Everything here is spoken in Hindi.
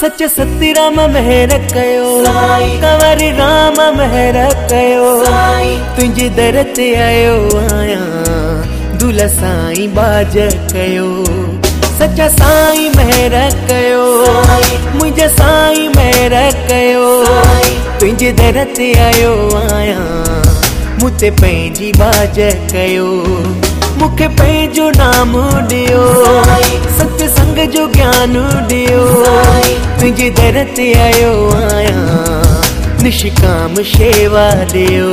सच सती राम महर कयो। कंवर राम महर कयो। तुंहिंजे दर ते आयो आहियाँ। दुल साईं बाज कयो। सच साईं महर कयो। मुंहिंजे साईं महर कयो। तुंहिंजे दर ते आयो आहियाँ। मूं ते पंहिंजी बाज कयो। मूंखे पंहिंजो नाम ॾियो। सत्संग जो ज्ञान ॾियो। तुंहिंजे दर ते आयो आहियाँ निशकाम शेवा ॾियो